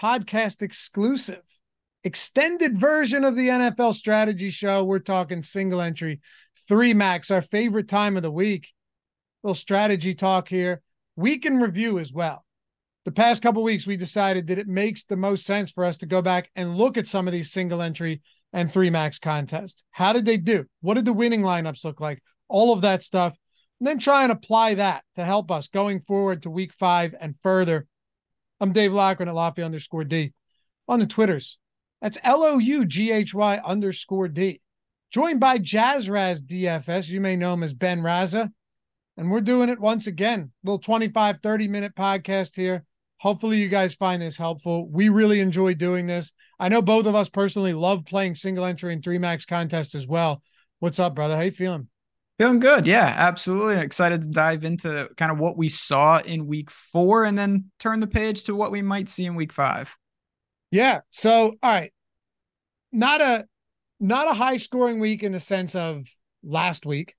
podcast exclusive extended version of the NFL strategy show. We're talking single entry, three max, our favorite time of the week. little strategy talk here. Week in review as well. The past couple weeks, we decided that it makes the most sense for us to go back and look at some of these single entry and three max contests. How did they do? What did the winning lineups look like? All of that stuff. And then try and apply that to help us going forward to week five and further. I'm Dave Loughran at Lafayette underscore D on the Twitters that's L O U G H Y underscore D. Joined by Jazz Raz DFS. You may know him as Ben Raza. And we're doing it once again. Little 25, 30 minute podcast here. Hopefully, you guys find this helpful. We really enjoy doing this. I know both of us personally love playing single entry and three max contests as well. What's up, brother? How you feeling? Feeling good. Yeah, absolutely. Excited to dive into kind of what we saw in week four and then turn the page to what we might see in week five. Yeah. So, all right. Not a not a high scoring week in the sense of last week.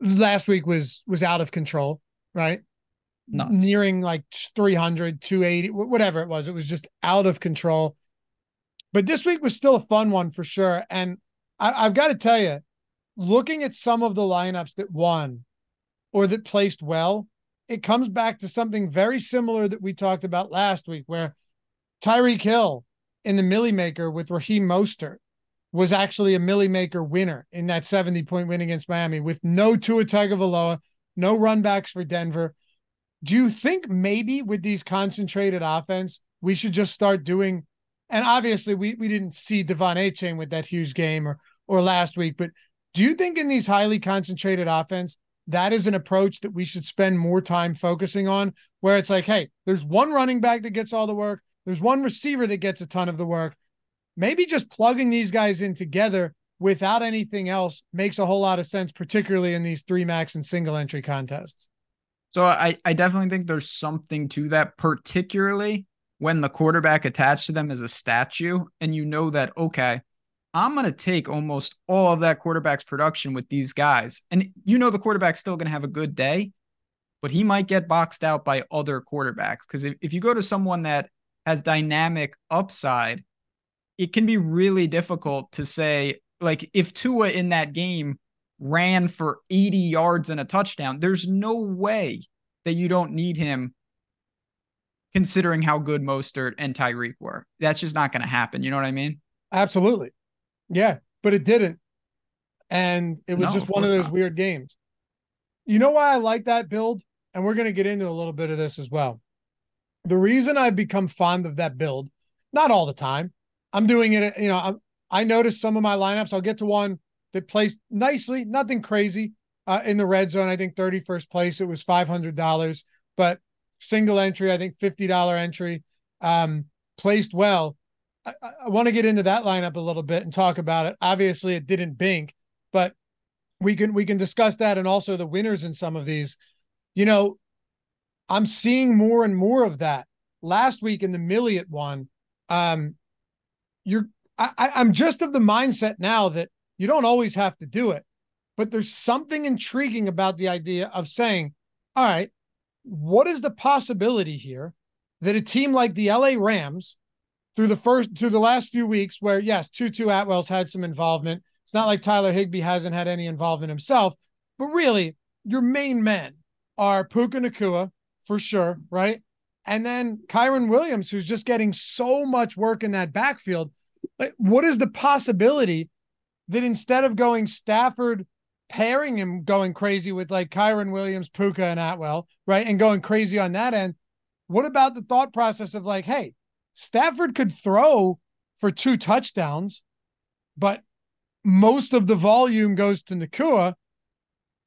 Last week was was out of control, right? Nuts. Nearing like 300, 280, whatever it was. It was just out of control. But this week was still a fun one for sure. And I, I've got to tell you, looking at some of the lineups that won or that placed well, it comes back to something very similar that we talked about last week, where Tyreek Hill in the Millie Maker with Raheem Mostert was actually a Millie Maker winner in that 70 point win against Miami with no Tua Tagovailoa, no runbacks for Denver. Do you think maybe with these concentrated offense, we should just start doing? And obviously, we we didn't see De'Von Achane with that huge game or or last week, but do you think in these highly concentrated offense that is an approach that we should spend more time focusing on? Where it's like, hey, there's one running back that gets all the work, there's one receiver that gets a ton of the work. Maybe just plugging these guys in together without anything else makes a whole lot of sense, particularly in these three max and single entry contests. So I, I definitely think there's something to that, particularly when the quarterback attached to them is a statue and you know that, okay, I'm going to take almost all of that quarterback's production with these guys. And you know the quarterback's still going to have a good day, but he might get boxed out by other quarterbacks. Because if, if you go to someone that has dynamic upside, it can be really difficult to say, like, if Tua in that game ran for 80 yards and a touchdown, there's no way that you don't need him considering how good Mostert and Tyreek were. That's just not going to happen. You know what I mean? Absolutely. Yeah, but it didn't. And it was no, just one of those not. weird games. You know why I like that build? And we're going to get into a little bit of this as well the reason I've become fond of that build, not all the time, I'm doing it. You know, I'm, I noticed some of my lineups. I'll get to one that placed nicely, nothing crazy uh, in the red zone. I think 31st place, it was $500, but single entry, I think $50 entry, um, placed well. I, I want to get into that lineup a little bit and talk about it. Obviously, it didn't bink, but we can we can discuss that and also the winners in some of these. You know, I'm seeing more and more of that. Last week in the Milliot one, um, you're I, I'm just of the mindset now that you don't always have to do it, but there's something intriguing about the idea of saying, all right, what is the possibility here that a team like the LA Rams, through the first through the last few weeks, where yes, Tutu Atwell's had some involvement. It's not like Tyler Higbee hasn't had any involvement himself, but really, your main men are Puka Nacua, for sure, right? And then Kyren Williams, who's just getting so much work in that backfield. Like, what is the possibility that instead of going Stafford, pairing him going crazy with like Kyren Williams, Puka, and Atwell, right? And going crazy on that end. What about the thought process of like, hey, Stafford could throw for two touchdowns, but most of the volume goes to Nacua.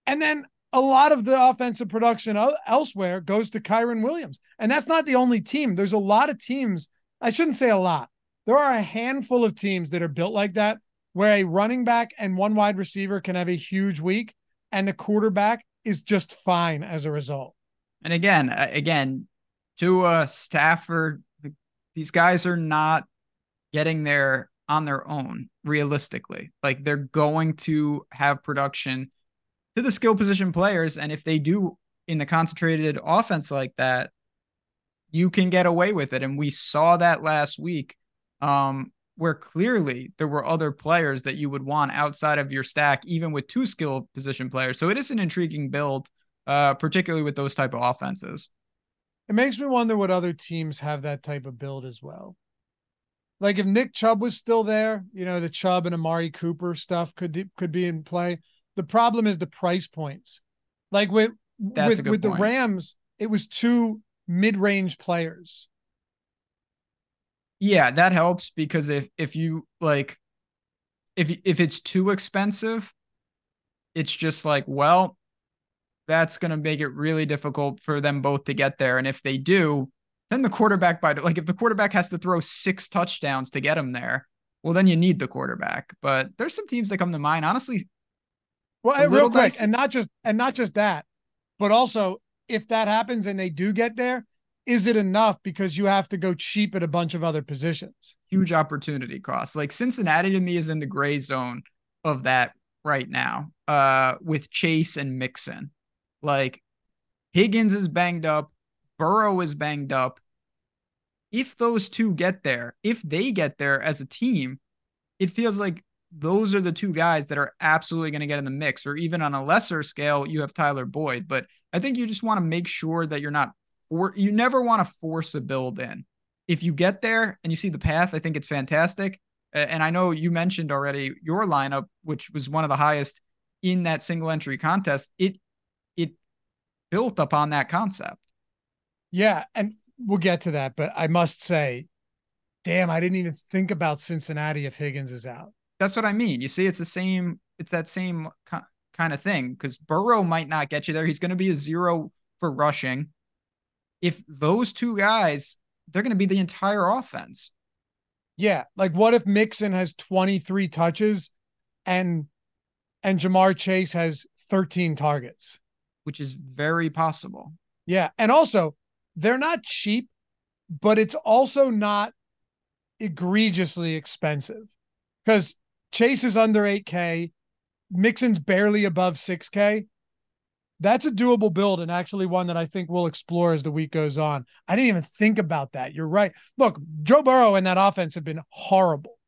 And then a lot of the offensive production elsewhere goes to Kyren Williams. And that's not the only team. There's a lot of teams. I shouldn't say a lot. There are a handful of teams that are built like that, where a running back and one wide receiver can have a huge week, and the quarterback is just fine as a result. And again, again, to Stafford, these guys are not getting there on their own realistically. Like they're going to have production to the skill position players. And if they do in the concentrated offense like that, you can get away with it. And we saw that last week, um, where clearly there were other players that you would want outside of your stack, even with two skill position players. So it is an intriguing build, uh, particularly with those type of offenses. It makes me wonder what other teams have that type of build as well. Like if Nick Chubb was still there, you know, the Chubb and Amari Cooper stuff could could be in play. The problem is the price points. Like with That's with, with the Rams, it was two mid-range players. Yeah, that helps because if if you like if if it's too expensive, it's just like, well, that's going to make it really difficult for them both to get there and if they do, then the quarterback by like if the quarterback has to throw six touchdowns to get him there, well then you need the quarterback. But there's some teams that come to mind honestly well, real quick, and not just and not just that, but also if that happens and they do get there, is it enough because you have to go cheap at a bunch of other positions? Huge opportunity cost. Like Cincinnati to me is in the gray zone of that right now, uh, with Chase and Mixon. Like Higgins is banged up, Burrow is banged up. If those two get there, if they get there as a team, it feels like those are the two guys that are absolutely going to get in the mix, or even on a lesser scale, you have Tyler Boyd. But I think you just want to make sure that you're not, or you never want to force a build in. If you get there and you see the path, I think it's fantastic. And I know you mentioned already your lineup, which was one of the highest in that single entry contest. It built upon that concept. Yeah, and we'll get to that, but I must say, damn, I didn't even think about Cincinnati if Higgins is out. That's what I mean. You see, it's the same. It's that same kind of thing because Burrow might not get you there. He's going to be a zero for rushing. If those two guys, they're going to be the entire offense. Yeah, like what if Mixon has 23 touches and and Ja'Marr Chase has 13 targets, which is very possible. Yeah, and also they're not cheap, but it's also not egregiously expensive because Chase is under 8K. Mixon's barely above 6K. That's a doable build and actually one that I think we'll explore as the week goes on. I didn't even think about that. You're right. Look, Joe Burrow and that offense have been horrible,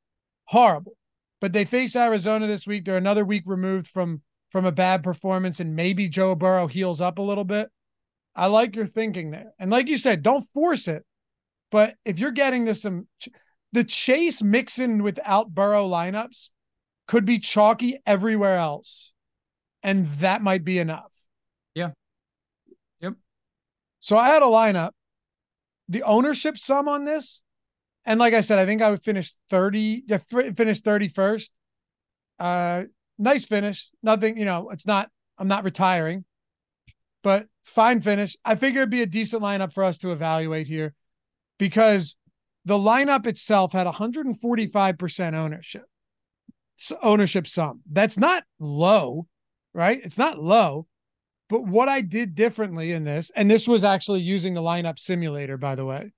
horrible. But they face Arizona this week. They're another week removed from from a bad performance, and maybe Joe Burrow heals up a little bit. I like your thinking there. And like you said, don't force it. But if you're getting this some the Chase Mixon without Burrow lineups could be chalky everywhere else. And that might be enough. Yeah. Yep. So I had a lineup. The ownership sum on this, and like I said, I think I would finish 30, finish 31st. Uh nice finish. Nothing, you know, it's not, I'm not retiring, but fine finish. I figure it'd be a decent lineup for us to evaluate here because the lineup itself had 145% ownership ownership sum. That's not low, right? It's not low. But what I did differently in this, and this was actually using the lineup simulator, by the way,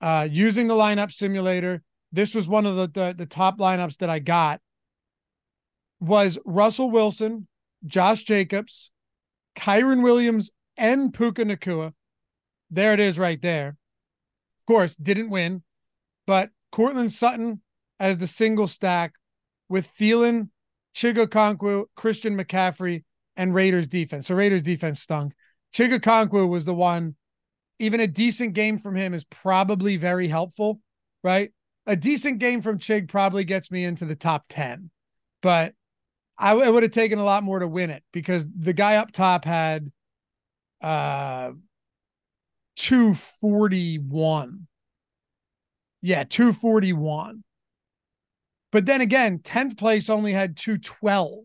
uh, using the lineup simulator. This was one of the, the, the top lineups that I got. Was Russell Wilson, Josh Jacobs, Kyren Williams, and Puka Nacua. There it is, right there. Of course, didn't win, but Courtland Sutton as the single stack with Thielen, Chig Christian McCaffrey, and Raiders defense. So Raiders defense stunk. Chig was the one even a decent game from him is probably very helpful, right? A decent game from Chig probably gets me into the top 10, but I it would have taken a lot more to win it because the guy up top had uh 241. Yeah, 241. But then again, 10th place only had 212.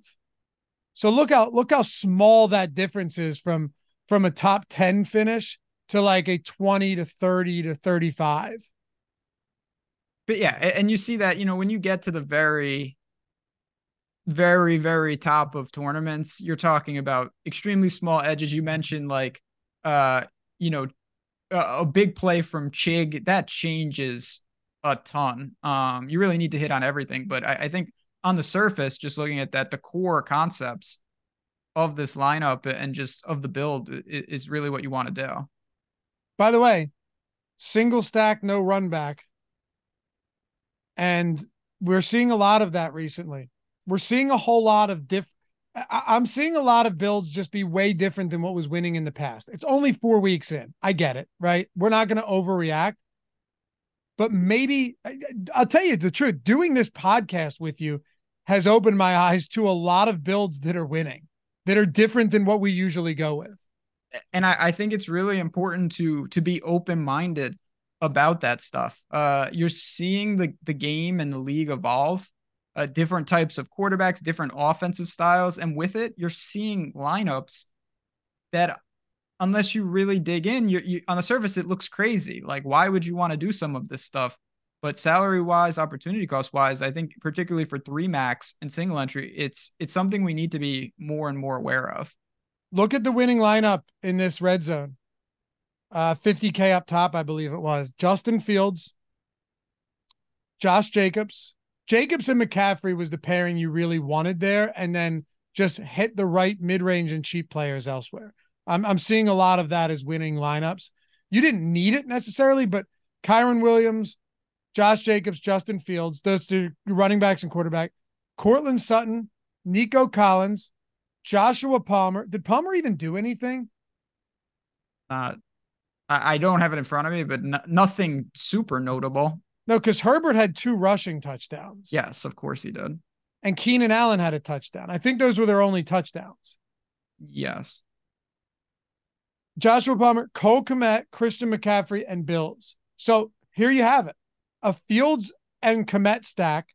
So look how look how small that difference is from from a top 10 finish to like a 20 to 30 to 35. But yeah, and you see that, you know, when you get to the very very very top of tournaments, you're talking about extremely small edges. You mentioned like uh, you know, a, a big play from Chig that changes a ton. Um, you really need to hit on everything, but I, I think on the surface, just looking at that, the core concepts of this lineup and just of the build is really what you want to do. By the way, single stack, no run back. And we're seeing a lot of that recently. We're seeing a whole lot of diff. I'm seeing a lot of builds just be way different than what was winning in the past. It's only four weeks in. I get it, right? We're not going to overreact. But maybe I'll tell you the truth doing this podcast with you has opened my eyes to a lot of builds that are winning, that are different than what we usually go with. And I, I think it's really important to to be open minded about that stuff. Uh, you're seeing the the game and the league evolve, uh, different types of quarterbacks, different offensive styles, and with it, you're seeing lineups that, unless you really dig in, you you on the surface it looks crazy. Like, why would you want to do some of this stuff? But salary wise, opportunity cost wise, I think particularly for three max and single entry, it's it's something we need to be more and more aware of. Look at the winning lineup in this red zone. Uh, 50k up top, I believe it was. Justin Fields, Josh Jacobs, Jacobs and McCaffrey was the pairing you really wanted there, and then just hit the right mid range and cheap players elsewhere. I'm I'm seeing a lot of that as winning lineups. You didn't need it necessarily, but Kyren Williams, Josh Jacobs, Justin Fields, those two running backs and quarterback, Courtland Sutton, Nico Collins, Joshua Palmer. Did Palmer even do anything? Uh, I, I don't have it in front of me, but nothing super notable. No, because Herbert had two rushing touchdowns. Yes, of course he did. And Keenan Allen had a touchdown. I think those were their only touchdowns. Yes. Joshua Palmer, Cole Kmet, Christian McCaffrey, and Bills. So here you have it a Fields and Kmet stack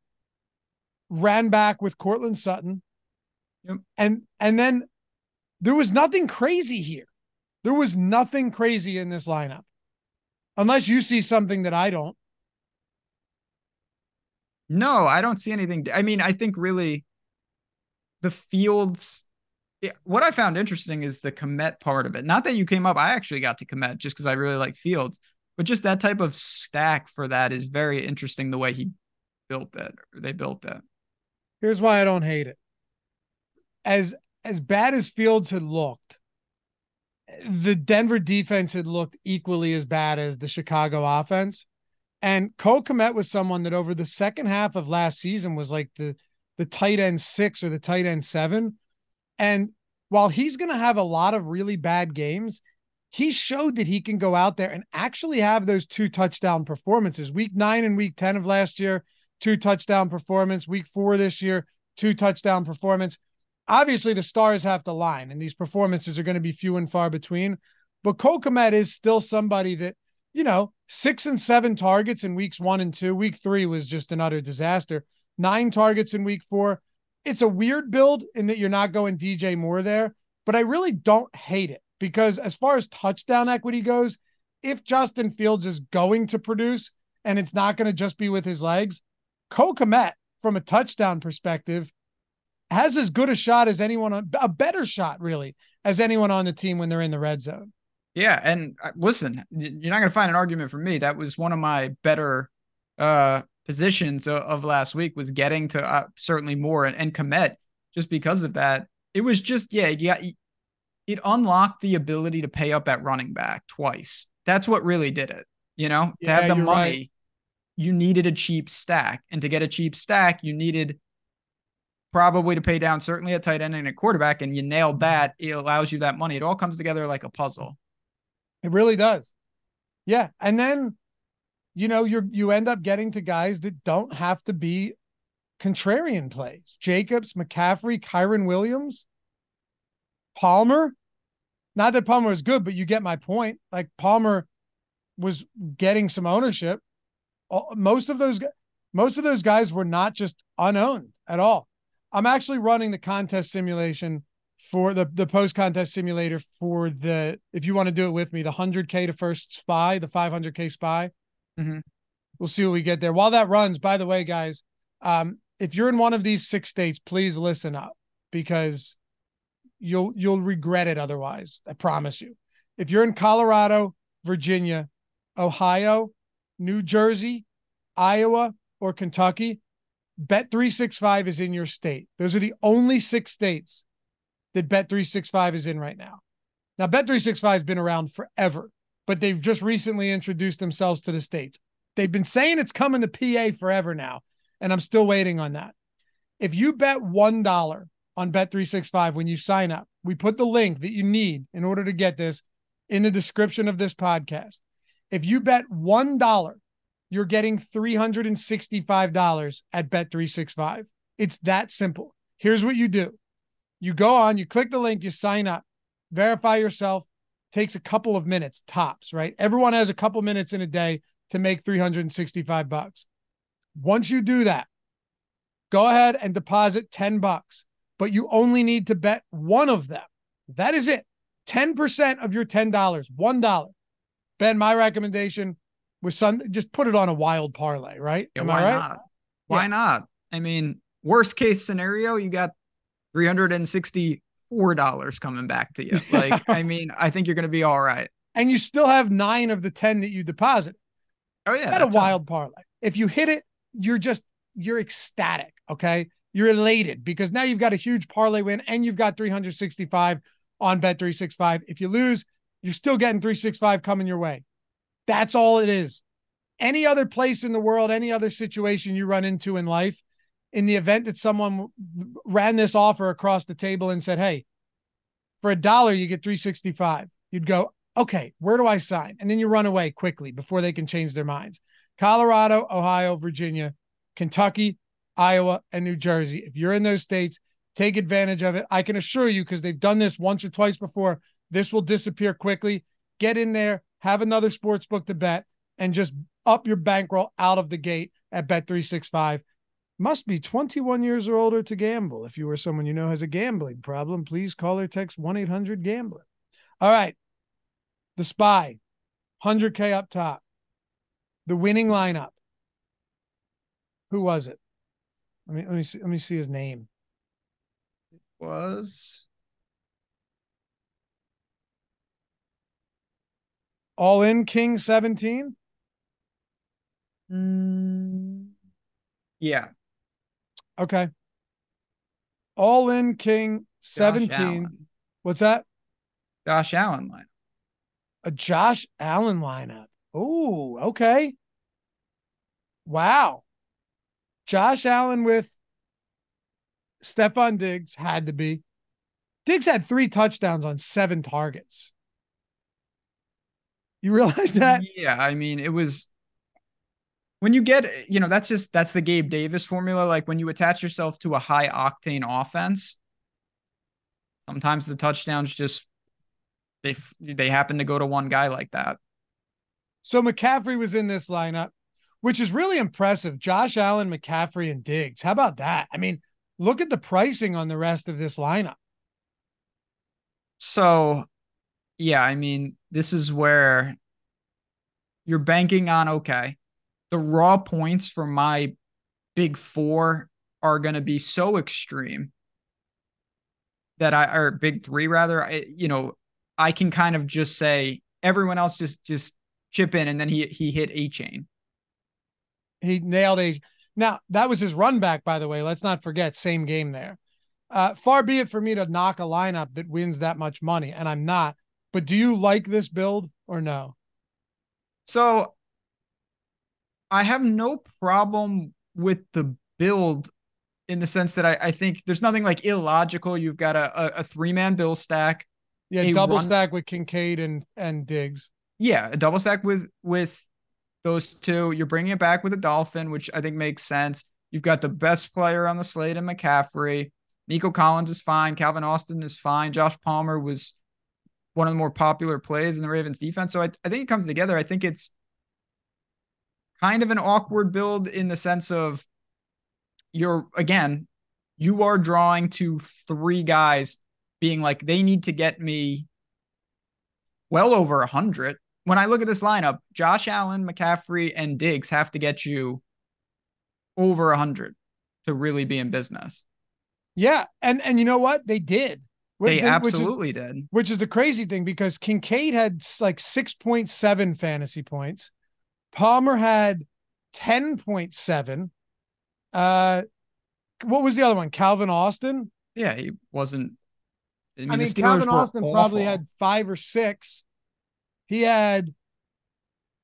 ran back with Courtland Sutton. Yep. And and then there was nothing crazy here. There was nothing crazy in this lineup. Unless you see something that I don't. No, I don't see anything. I mean, I think really the Fields eh, what I found interesting is the Kmet part of it. Not that you came up, I actually got to Kmet just because I really liked Fields. But just that type of stack for that is very interesting the way he built that or they built that. Here's why I don't hate it. As as bad as Fields had looked, eh, the Denver defense had looked equally as bad as the Chicago offense. And Cole Kmet was someone that over the second half of last season was like the the tight end six or the tight end seven. And while he's going to have a lot of really bad games, he showed that he can go out there and actually have those two touchdown performances. Week nine and week 10 of last year, two touchdown performance. Week four this year, two touchdown performance. Obviously, the stars have to line, and these performances are going to be few and far between. But Cole Kmet is still somebody that, you know, six and seven targets in weeks one and two. Week three was just an utter disaster. Nine targets in week four. It's a weird build in that you're not going DJ Moore there, but I really don't hate it because as far as touchdown equity goes, if Justin Fields is going to produce and it's not going to just be with his legs, Cole Kmet, from a touchdown perspective, has as good a shot as anyone on a better shot, really, as anyone on the team when they're in the red zone. Yeah, and uh, listen, you're not going to find an argument from me. That was one of my better uh positions of, of last week was getting to uh, certainly Moore and, and Kmet just because of that. It was just yeah, yeah, it unlocked the ability to pay up at running back twice. That's what really did it. You know, yeah, to have the money, right. you needed a cheap stack. And to get a cheap stack, you needed probably to pay down certainly a tight end and a quarterback. And you nailed that. It allows you that money. It all comes together like a puzzle. It really does. Yeah. And then, you know, you're you end up getting to guys that don't have to be contrarian plays. Jacobs, McCaffrey, Kyren Williams, Palmer. Not that Palmer is good, but you get my point. Like Palmer was getting some ownership. Most of those most of those guys were not just unowned at all. I'm actually running the contest simulation for the the post contest simulator for the if you want to do it with me the 100k to first spy the 500k spy. Mm-hmm. we'll see what we get there. While that runs by the way guys um if you're in one of these six states please listen up because you'll you'll regret it otherwise i promise you. If you're in colorado virginia ohio new jersey iowa or kentucky bet 365 is in your state. Those are the only six states that Bet365 is in right now. Now, Bet365 has been around forever, but they've just recently introduced themselves to the States. They've been saying it's coming to PA forever now, and I'm still waiting on that. If you bet $1 on Bet365 when you sign up, we put the link that you need in order to get this in the description of this podcast. If you bet $1, you're getting $365 at Bet365. It's that simple. Here's what you do you go on, you click the link, you sign up, verify yourself. Takes a couple of minutes tops, right? Everyone has a couple minutes in a day to make 365 bucks. Once you do that, go ahead and deposit 10 bucks, but you only need to bet one of them. That is it. 10% of your $10, $1. Ben, my recommendation was Sun just put it on a wild parlay, right? Yeah, why right? not? Why yeah. not? I mean, worst case scenario, you got $364 coming back to you. Like, I mean, I think you're going to be all right. And you still have nine of the 10 that you deposit. Oh, yeah. That's a wild parlay. If you hit it, you're just, you're ecstatic. Okay. You're elated because now you've got a huge parlay win and you've got 365 on bet 365. If you lose, you're still getting 365 coming your way. That's all it is. Any other place in the world, any other situation you run into in life, in the event that someone ran this offer across the table and said, Hey, for a dollar, you get 365, you'd go, Okay, where do I sign? And then you run away quickly before they can change their minds. Colorado, Ohio, Virginia, Kentucky, Iowa, and New Jersey. If you're in those states, take advantage of it. I can assure you, because they've done this once or twice before, this will disappear quickly. Get in there, have another sports book to bet, and just up your bankroll out of the gate at Bet365 must be 21 years or older to gamble. If you or someone you know has a gambling problem, please call or text 1 800 Gambler. All right. The spy, 100K up top. The winning lineup. Who was it? Let me, let me see, let me see his name. It was All in King 17? Mm, yeah. Okay. All in King 17. What's that? Josh Allen line. A Josh Allen lineup. Oh, okay. Wow. Josh Allen with Stefon Diggs had to be. Diggs had three touchdowns on seven targets. You realize that? Yeah, I mean, it was when you get, you know, that's just that's the Gabe Davis formula. Like when you attach yourself to a high octane offense, sometimes the touchdowns just they they happen to go to one guy like that. So McCaffrey was in this lineup, which is really impressive. Josh Allen, McCaffrey, and Diggs. How about that? I mean, look at the pricing on the rest of this lineup. So, yeah, I mean, this is where you're banking on okay the raw points for my big four are going to be so extreme that I or big three rather. I, you know, I can kind of just say everyone else just just chip in, and then he he hit Achane. He nailed a. Now that was his run back, by the way. Let's not forget, same game there. Uh, far be it for me to knock a lineup that wins that much money, and I'm not. But do you like this build or no? So I have no problem with the build in the sense that I, I think there's nothing like illogical. You've got a, a, a three man bill stack. Yeah, double run- stack with Kincaid and and Diggs. Yeah, a double stack with with those two. You're bringing it back with a Dolphin, which I think makes sense. You've got the best player on the slate in McCaffrey. Nico Collins is fine. Calvin Austin is fine. Josh Palmer was one of the more popular plays in the Ravens defense. So I, I think it comes together. I think it's kind of an awkward build in the sense of you're, again, you are drawing to three guys being like, they need to get me well over a 100. When I look at this lineup, Josh Allen, McCaffrey, and Diggs have to get you over 100 to really be in business. Yeah, and and you know what? They did. They absolutely which is, did. Which is the crazy thing because Kincaid had like 6.7 fantasy points. Palmer had 10.7. Uh what was the other one? Calvin Austin? Yeah, he wasn't. I mean, I mean, Calvin Austin probably had five or six. He had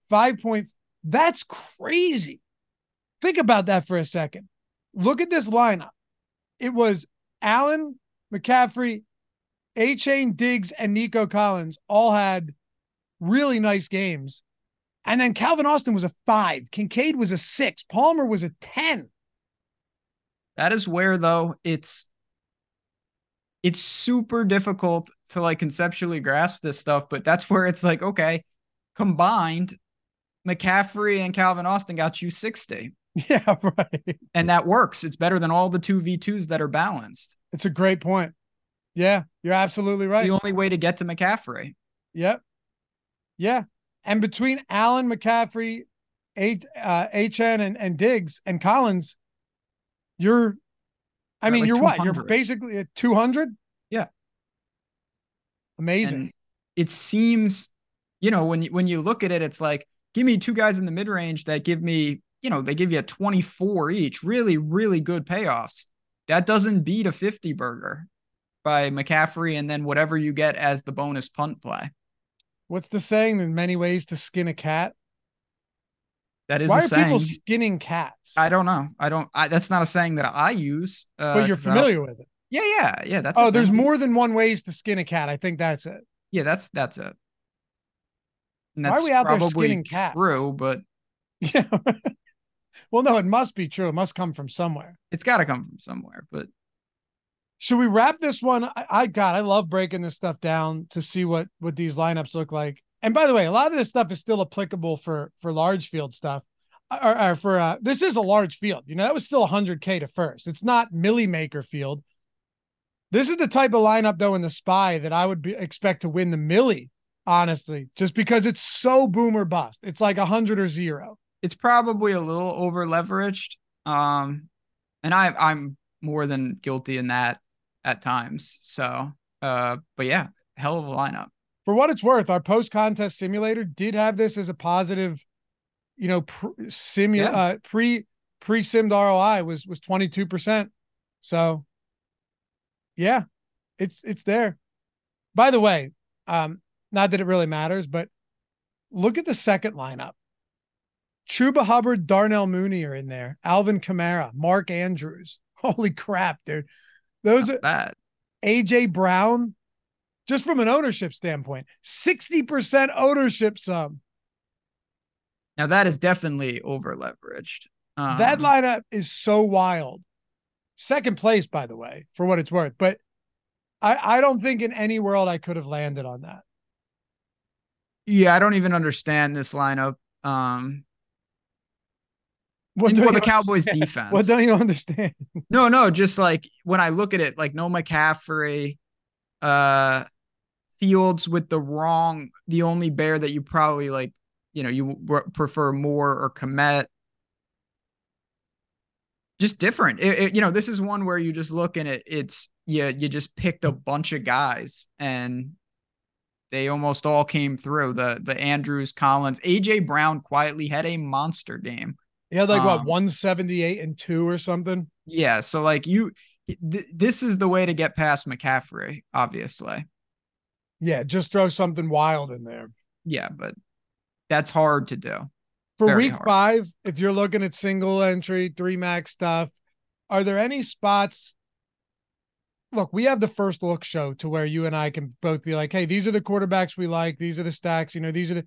five point. That's crazy. Think about that for a second. Look at this lineup. It was Allen, McCaffrey, Achane, Diggs, and Nico Collins all had really nice games. And then Calvin Austin was a five. Kincaid was a six. Palmer was a 10. That is where though it's it's super difficult to like conceptually grasp this stuff, but that's where it's like, okay, combined, McCaffrey and Calvin Austin got you 60. Yeah, right. And that works. It's better than all the two V2s that are balanced. It's a great point. Yeah, you're absolutely It's right. the only way to get to McCaffrey. Yep. Yeah. And between Allen, McCaffrey, H, uh, HN and, and Diggs and Collins, you're, I mean, like you're what? You're basically at 200. Yeah. Amazing. And it seems, you know, when you when you look at it, it's like, give me two guys in the mid range that give me, you know, they give you a 24 each. Really, really good payoffs. That doesn't beat a 50 burger by McCaffrey and then whatever you get as the bonus punt play. What's the saying? In many ways to skin a cat. That is Why are saying. people skinning cats? I don't know. I don't. I, that's not a saying that I use. Uh, but you're familiar with it. Yeah, yeah, yeah. That's. Oh, there's thing. more than one ways to skin a cat. I think that's it. Yeah, that's that's it. And Why are we out there skinning cats? True, but Yeah. well, no, it must be true. It must come from somewhere. it's got to come from somewhere. But Should we wrap this one? I, I God, I love breaking this stuff down to see what what these lineups look like. And by the way, a lot of this stuff is still applicable for for large field stuff. Or, or for uh, this is a large field. You know, that was still 100k to first. It's not Millie Maker field. This is the type of lineup though in the spy that I would be, expect to win the Millie. Honestly, just because it's so boomer bust. It's like 100 or zero. it's probably a little over leveraged. Um, and I I'm more than guilty in that at times. So, uh, but yeah, hell of a lineup. for what it's worth, our post contest simulator did have this as a positive, you know, pr- simu- Yeah. uh, pre pre simmed ROI was was twenty two percent. So, yeah, it's it's there. By the way, um, not that it really matters, but look at the second lineup. Chuba Hubbard, Darnell Mooney are in there. Alvin Kamara, Mark Andrews. Holy crap, dude! Those are That AJ Brown, just from an ownership standpoint, 60% ownership sum. now that is definitely over leveraged. Um, that lineup is so wild. Second place, by the way, for what it's worth. But I, I don't think in any world I could have landed on that. Yeah, I don't even understand this lineup. Um, What well, the Cowboys understand? defense. What don't you understand? No, no, just like when I look at it, like no McCaffrey, uh, Fields with the wrong, the only bear that you probably like, you know, you prefer Moore or Kmet. Just different. It, it- you know, this is one where you just look and it, it's yeah, you just picked a bunch of guys and they almost all came through. The the Andrews, Collins, AJ Brown quietly had a monster game. He had like what Um, 178 and two or something. Yeah, so like you, th- this is the way to get past McCaffrey, obviously. Yeah, just throw something wild in there. Yeah, but that's hard to do. For Very week hard. five, if you're looking at single entry, three max stuff, are there any spots? Look, we have the first look show to where you and I can both be like, hey, these are the quarterbacks we like. These are the stacks. You know, these are the.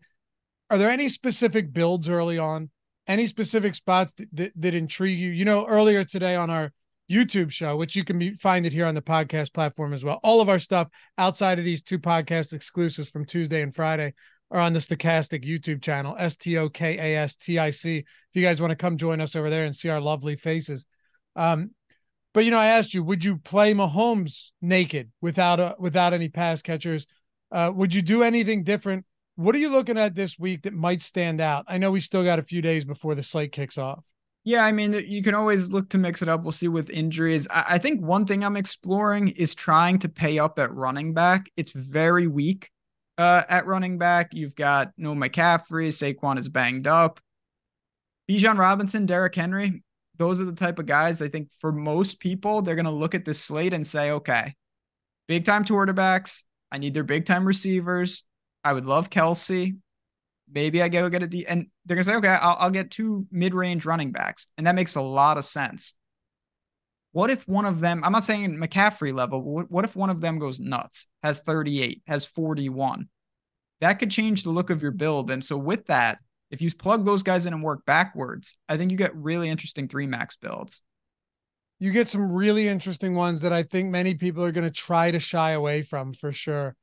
are there any specific builds early on? Any specific spots that, that, that intrigue you? You know, earlier today on our YouTube show, which you can be, find it here on the podcast platform as well. All of our stuff outside of these two podcast exclusives from Tuesday and Friday are on the Stokastic YouTube channel, S T O K A S T I C. If you guys want to come join us over there and see our lovely faces. Um, but you know, I asked you, would you play Mahomes naked without a without any pass catchers? Uh, would you do anything different? What are you looking at this week that might stand out? I know we still got a few days before the slate kicks off. Yeah, I mean, you can always look to mix it up. We'll see with injuries. I, think one thing I'm exploring is trying to pay up at running back. It's very weak uh, at running back. You've got no McCaffrey, Saquon is banged up. Bijan Robinson, Derrick Henry, those are the type of guys I think for most people, they're going to look at this slate and say, okay, big time quarterbacks. I need their big time receivers. I would love Kelce. Maybe I go get a D, and they're gonna say, okay, I'll, I'll get two mid range running backs, and that makes a lot of sense. What if one of them? I'm not saying McCaffrey level. What, what if one of them goes nuts, has 38, has 41? That could change the look of your build. And so with that, if you plug those guys in and work backwards, I think you get really interesting three max builds. You get some really interesting ones that I think many people are going to try to shy away from for sure.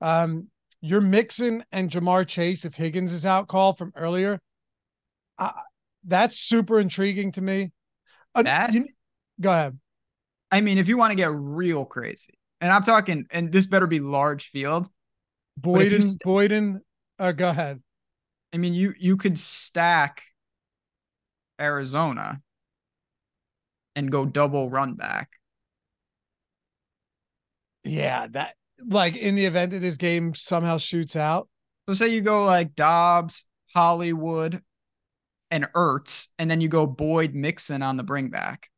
Um, you're Mixon and Ja'Marr Chase if Higgins is out call from earlier. Uh, that's super intriguing to me. Uh, that you, go ahead. I mean, if you want to get real crazy, and I'm talking, and this better be large field. Boyden, st- Boyden, uh, go ahead. I mean, you you could stack Arizona and go double run back. Yeah, that like in the event that this game somehow shoots out. So say you go like Dobbs, Hollywood, and Ertz, and then you go Boyd Mixon on the bring back.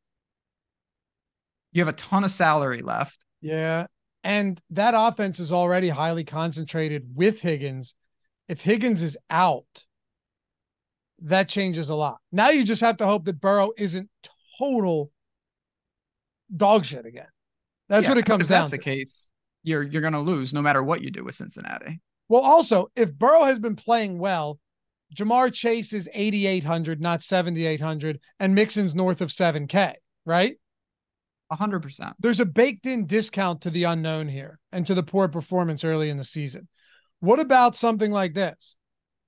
You have a ton of salary left. Yeah. And that offense is already highly concentrated with Higgins. If Higgins is out, that changes a lot. Now you just have to hope that Burrow isn't total dog shit again. That's yeah, what it comes if down. That's to. the case you're you're going to lose no matter what you do with Cincinnati. Well, also, if Burrow has been playing well, Ja'Marr Chase is 8,800, not 7,800, and Mixon's north of 7K, right? 100%. There's a baked in discount to the unknown here and to the poor performance early in the season. What about something like this?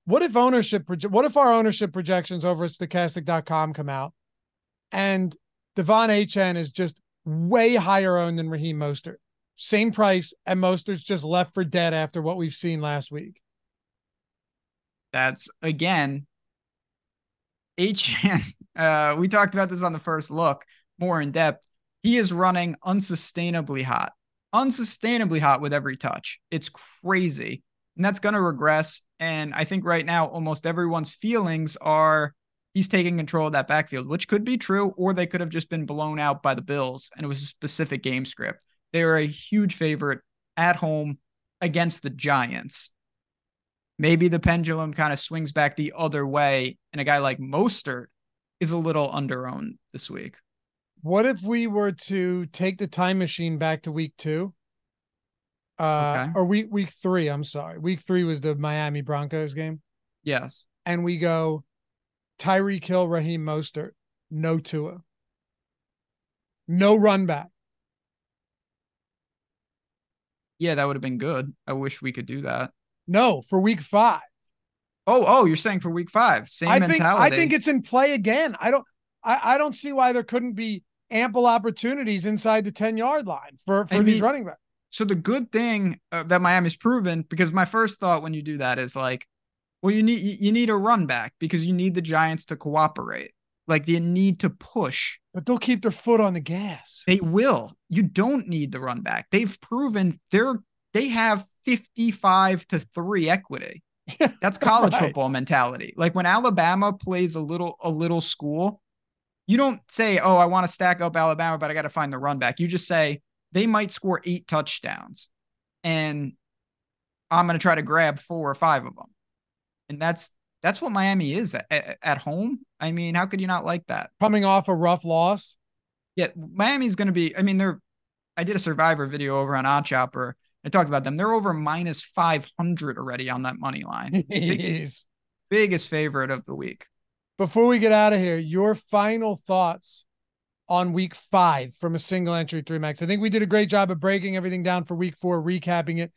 What if ownership, what if our ownership projections over at stokastic.com come out and De'Von Achane is just way higher owned than Raheem Mostert? Same price, and Mostert's just left for dead after what we've seen last week. That's again, Achane. Uh, we talked about this on the first look more in depth. He is running unsustainably hot, unsustainably hot with every touch. It's crazy. And that's going to regress. And I think right now, almost everyone's feelings are he's taking control of that backfield, which could be true, or they could have just been blown out by the Bills and it was a specific game script. They are a huge favorite at home against the Giants. Maybe the pendulum kind of swings back the other way, and a guy like Mostert is a little underowned this week. What if we were to take the time machine back to week two? Uh, okay. or week week three. I'm sorry. Week three was the Miami Broncos game. Yes. And we go Tyreek Hill, Raheem Mostert, no Tua, no run back. Yeah, that would have been good. I wish we could do that. No, for week five. Oh, oh, you're saying for week five. Same I mentality. Think, I think it's in play again. I don't I, I don't see why there couldn't be ample opportunities inside the 10 yard line for, for I these mean, running backs. So the good thing uh, that Miami's proven, because my first thought when you do that is like, well, you need you need a run back because you need the Giants to cooperate. Like they need to push. But they'll keep their foot on the gas. They will. You don't need the run back. They've proven they're they have 55 to 3 equity. That's college right. football mentality. Like when Alabama plays a little a little school, you don't say, "Oh, I want to stack up Alabama, but I got to find the run back." You just say they might score 8 touchdowns and I'm going to try to grab 4 or 5 of them. And that's that's what Miami is at, at, home. I mean, how could you not like that? Coming off a rough loss. Yeah, Miami's going to be. I mean, they're. I did a Survivor video over on Odd Chopper. I talked about them. They're over minus five hundred already on that money line. they, biggest favorite of the week. Before we get out of here, your final thoughts on week five from a single entry three max. I think we did a great job of breaking everything down for week four, recapping it.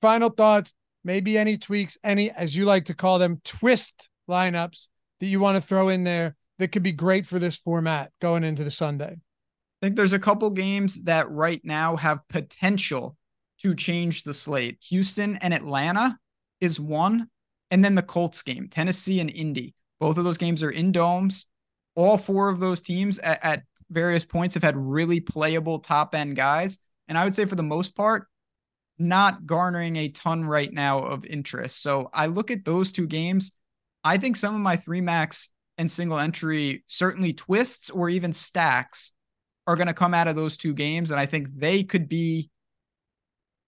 Final thoughts, maybe any tweaks, any, as you like to call them, twist lineups that you want to throw in there that could be great for this format going into the Sunday. I think there's a couple games that right now have potential to change the slate. Houston and Atlanta is one, and then the Colts game, Tennessee and Indy. Both of those games are in domes. All four of those teams at, at various points have had really playable top end guys. And I would say for the most part, not garnering a ton right now of interest. So I look at those two games. I think some of my three max and single entry, certainly twists or even stacks, are going to come out of those two games. And I think they could be.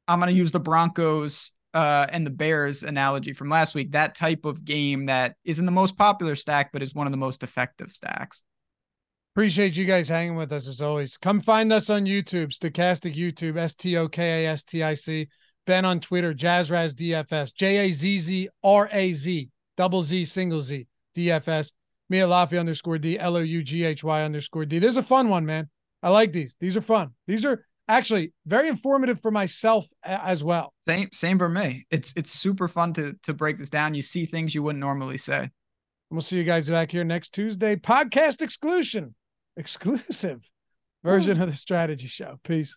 I'm going to use the Broncos uh, and the Bears analogy from last week. That type of game that isn't the most popular stack, but is one of the most effective stacks. Appreciate you guys hanging with us as always. Come find us on YouTube, Stokastic YouTube, S T O K A S T I C. Ben on Twitter, Jazzraz DFS, J A Z Z R A Z, double Z, single Z, DFS. Me at Loughy underscore D, L O U G H Y underscore D. There's a fun one, man. I like these. These are fun. These are actually very informative for myself as well. Same, same for me. It's it's super fun to to break this down. You see things you wouldn't normally say. We'll see you guys back here next Tuesday. Podcast exclusion exclusive version of the strategy show. Peace.